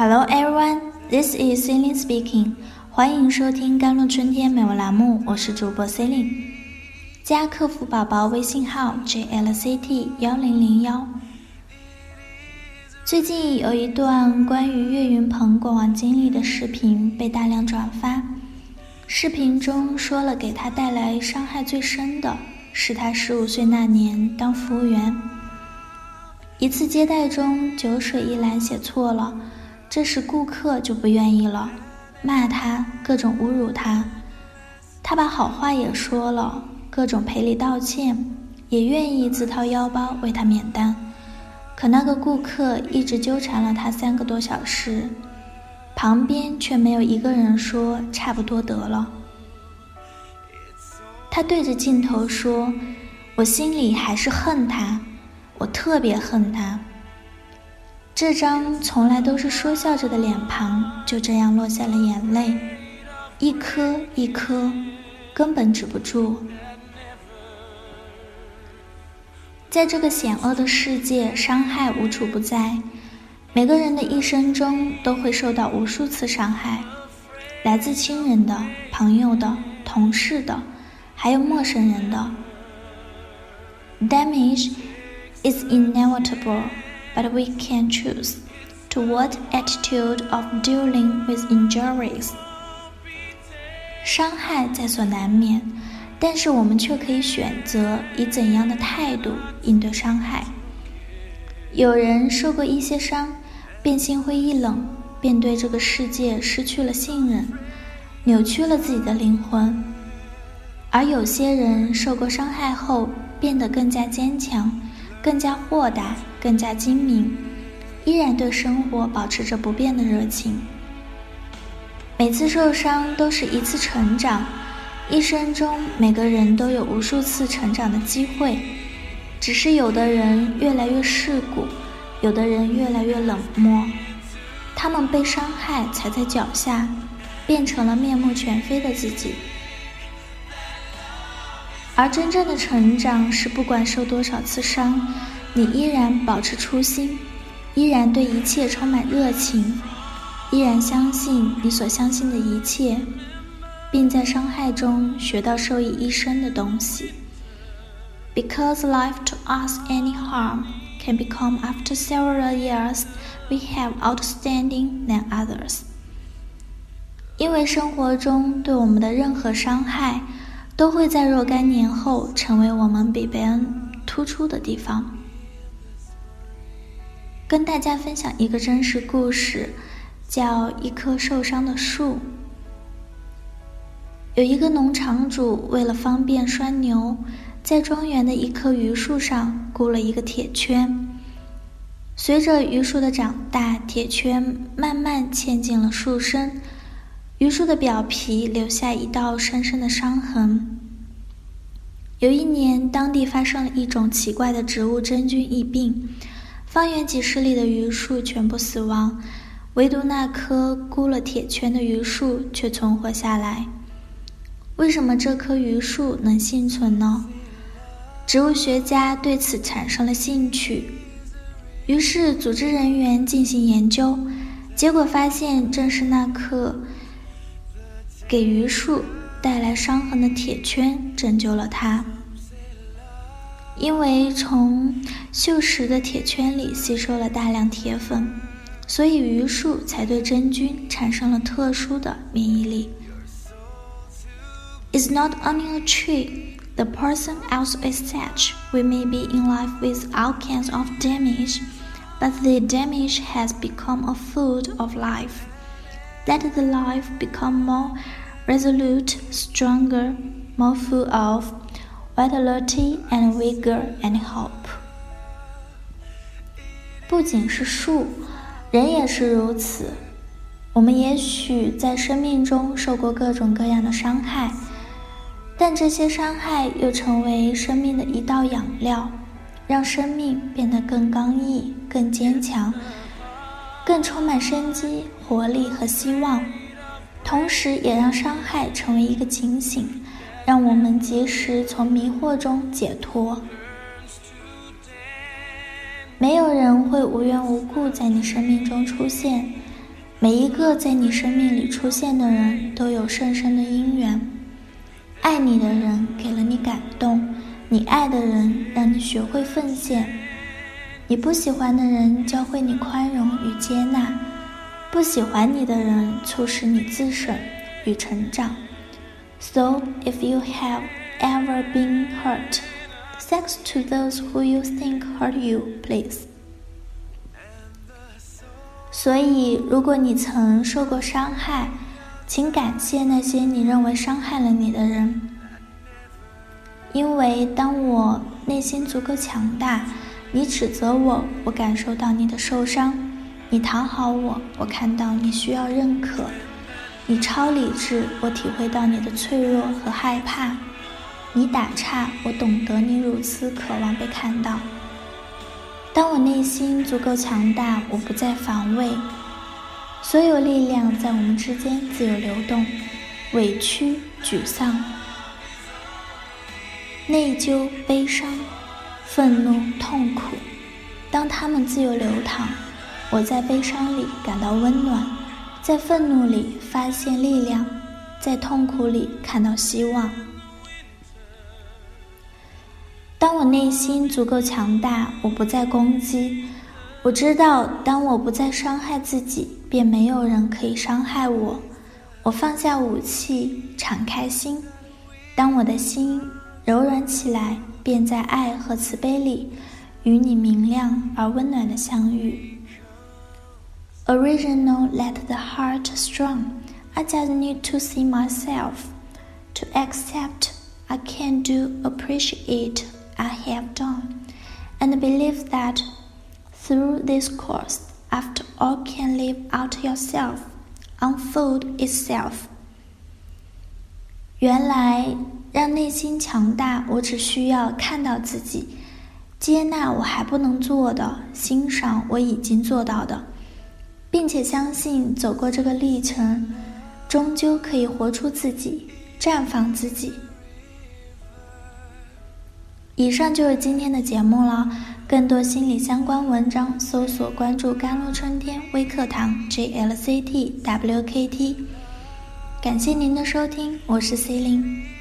Hello everyone, this is Celine speaking. 欢迎收听甘露春天美文栏目，我是主播 Celine。加客服宝宝微信号 jlct 幺零零幺。最近有一段关于岳云鹏过往经历的视频被大量转发。视频中说了，给他带来伤害最深的是他十五岁那年当服务员，一次接待中酒水一栏写错了。这时顾客就不愿意了，骂他，各种侮辱他。他把好话也说了，各种赔礼道歉，也愿意自掏腰包为他免单。可那个顾客一直纠缠了他三个多小时，旁边却没有一个人说差不多得了。他对着镜头说：“我心里还是恨他，我特别恨他。”这张从来都是说笑着的脸庞，就这样落下了眼泪，一颗一颗，根本止不住。在这个险恶的世界，伤害无处不在，每个人的一生中都会受到无数次伤害，来自亲人的、朋友的、同事的，还有陌生人的。Damage is inevitable. But we can choose to what attitude of dealing with injuries。伤害在所难免，但是我们却可以选择以怎样的态度应对伤害。有人受过一些伤，便心灰意冷，便对这个世界失去了信任，扭曲了自己的灵魂；而有些人受过伤害后，变得更加坚强。更加豁达，更加精明，依然对生活保持着不变的热情。每次受伤都是一次成长，一生中每个人都有无数次成长的机会，只是有的人越来越世故，有的人越来越冷漠，他们被伤害踩在脚下，变成了面目全非的自己。而真正的成长是，不管受多少次伤，你依然保持初心，依然对一切充满热情，依然相信你所相信的一切，并在伤害中学到受益一生的东西。Because life to us any harm can become after several years we have outstanding than others。因为生活中对我们的任何伤害。都会在若干年后成为我们比别人突出的地方。跟大家分享一个真实故事，叫一棵受伤的树。有一个农场主为了方便拴牛，在庄园的一棵榆树上箍了一个铁圈。随着榆树的长大，铁圈慢慢嵌进了树身。榆树的表皮留下一道深深的伤痕。有一年，当地发生了一种奇怪的植物真菌疫病，方圆几十里的榆树全部死亡，唯独那棵箍了铁圈的榆树却存活下来。为什么这棵榆树能幸存呢？植物学家对此产生了兴趣，于是组织人员进行研究，结果发现正是那棵。给榆树带来伤痕的铁圈拯救了它，因为从锈蚀的铁圈里吸收了大量铁粉，所以榆树才对真菌产生了特殊的免疫力。It's not only a tree, the person also is such. We may be in life with all kinds of damage, but the damage has become a food of life. Let the life become more resolute, stronger, more full of vitality and vigor and hope。不仅是树，人也是如此。我们也许在生命中受过各种各样的伤害，但这些伤害又成为生命的一道养料，让生命变得更刚毅、更坚强、更充满生机、活力和希望。同时，也让伤害成为一个警醒，让我们及时从迷惑中解脱。没有人会无缘无故在你生命中出现，每一个在你生命里出现的人都有深深的因缘。爱你的人给了你感动，你爱的人让你学会奉献，你不喜欢的人教会你宽容与接纳，不喜欢你的人促使你自省与成长。So if you have ever been hurt, thanks to those who you think hurt you, please. 所以，如果你曾受过伤害，请感谢那些你认为伤害了你的人，因为当我内心足够强大，你指责我，我感受到你的受伤；你讨好我，我看到你需要认可；你超理智，我体会到你的脆弱和害怕；你打岔，我懂得你如此渴望被看到。当我内心足够强大，我不再防卫，所有力量在我们之间自由流动。委屈、沮丧、内疚、悲伤、愤怒、痛苦，当它们自由流淌，我在悲伤里感到温暖，在愤怒里发现力量，在痛苦里看到希望。当我内心足够强大，我不再攻击。我知道，当我不再伤害自己，便没有人可以伤害我。我放下武器，敞开心。当我的心柔软起来，便在爱和慈悲里，与你明亮而温暖的相遇。Original, let the heart strong. I just need to see myself, to accept I can do, appreciate. I have done, and believe that through this course, after all can live out yourself, unfold itself. 原来 让内心强大，我只需要看到自己，接纳我还不能做的，欣赏我已经做到的，并且相信走过这个历程，终究可以活出自己，绽放自己。以上就是今天的节目了。更多心理相关文章，搜索关注“甘露春天微课堂 ”（JLCT WKT）。感谢您的收听，我是 C 琳。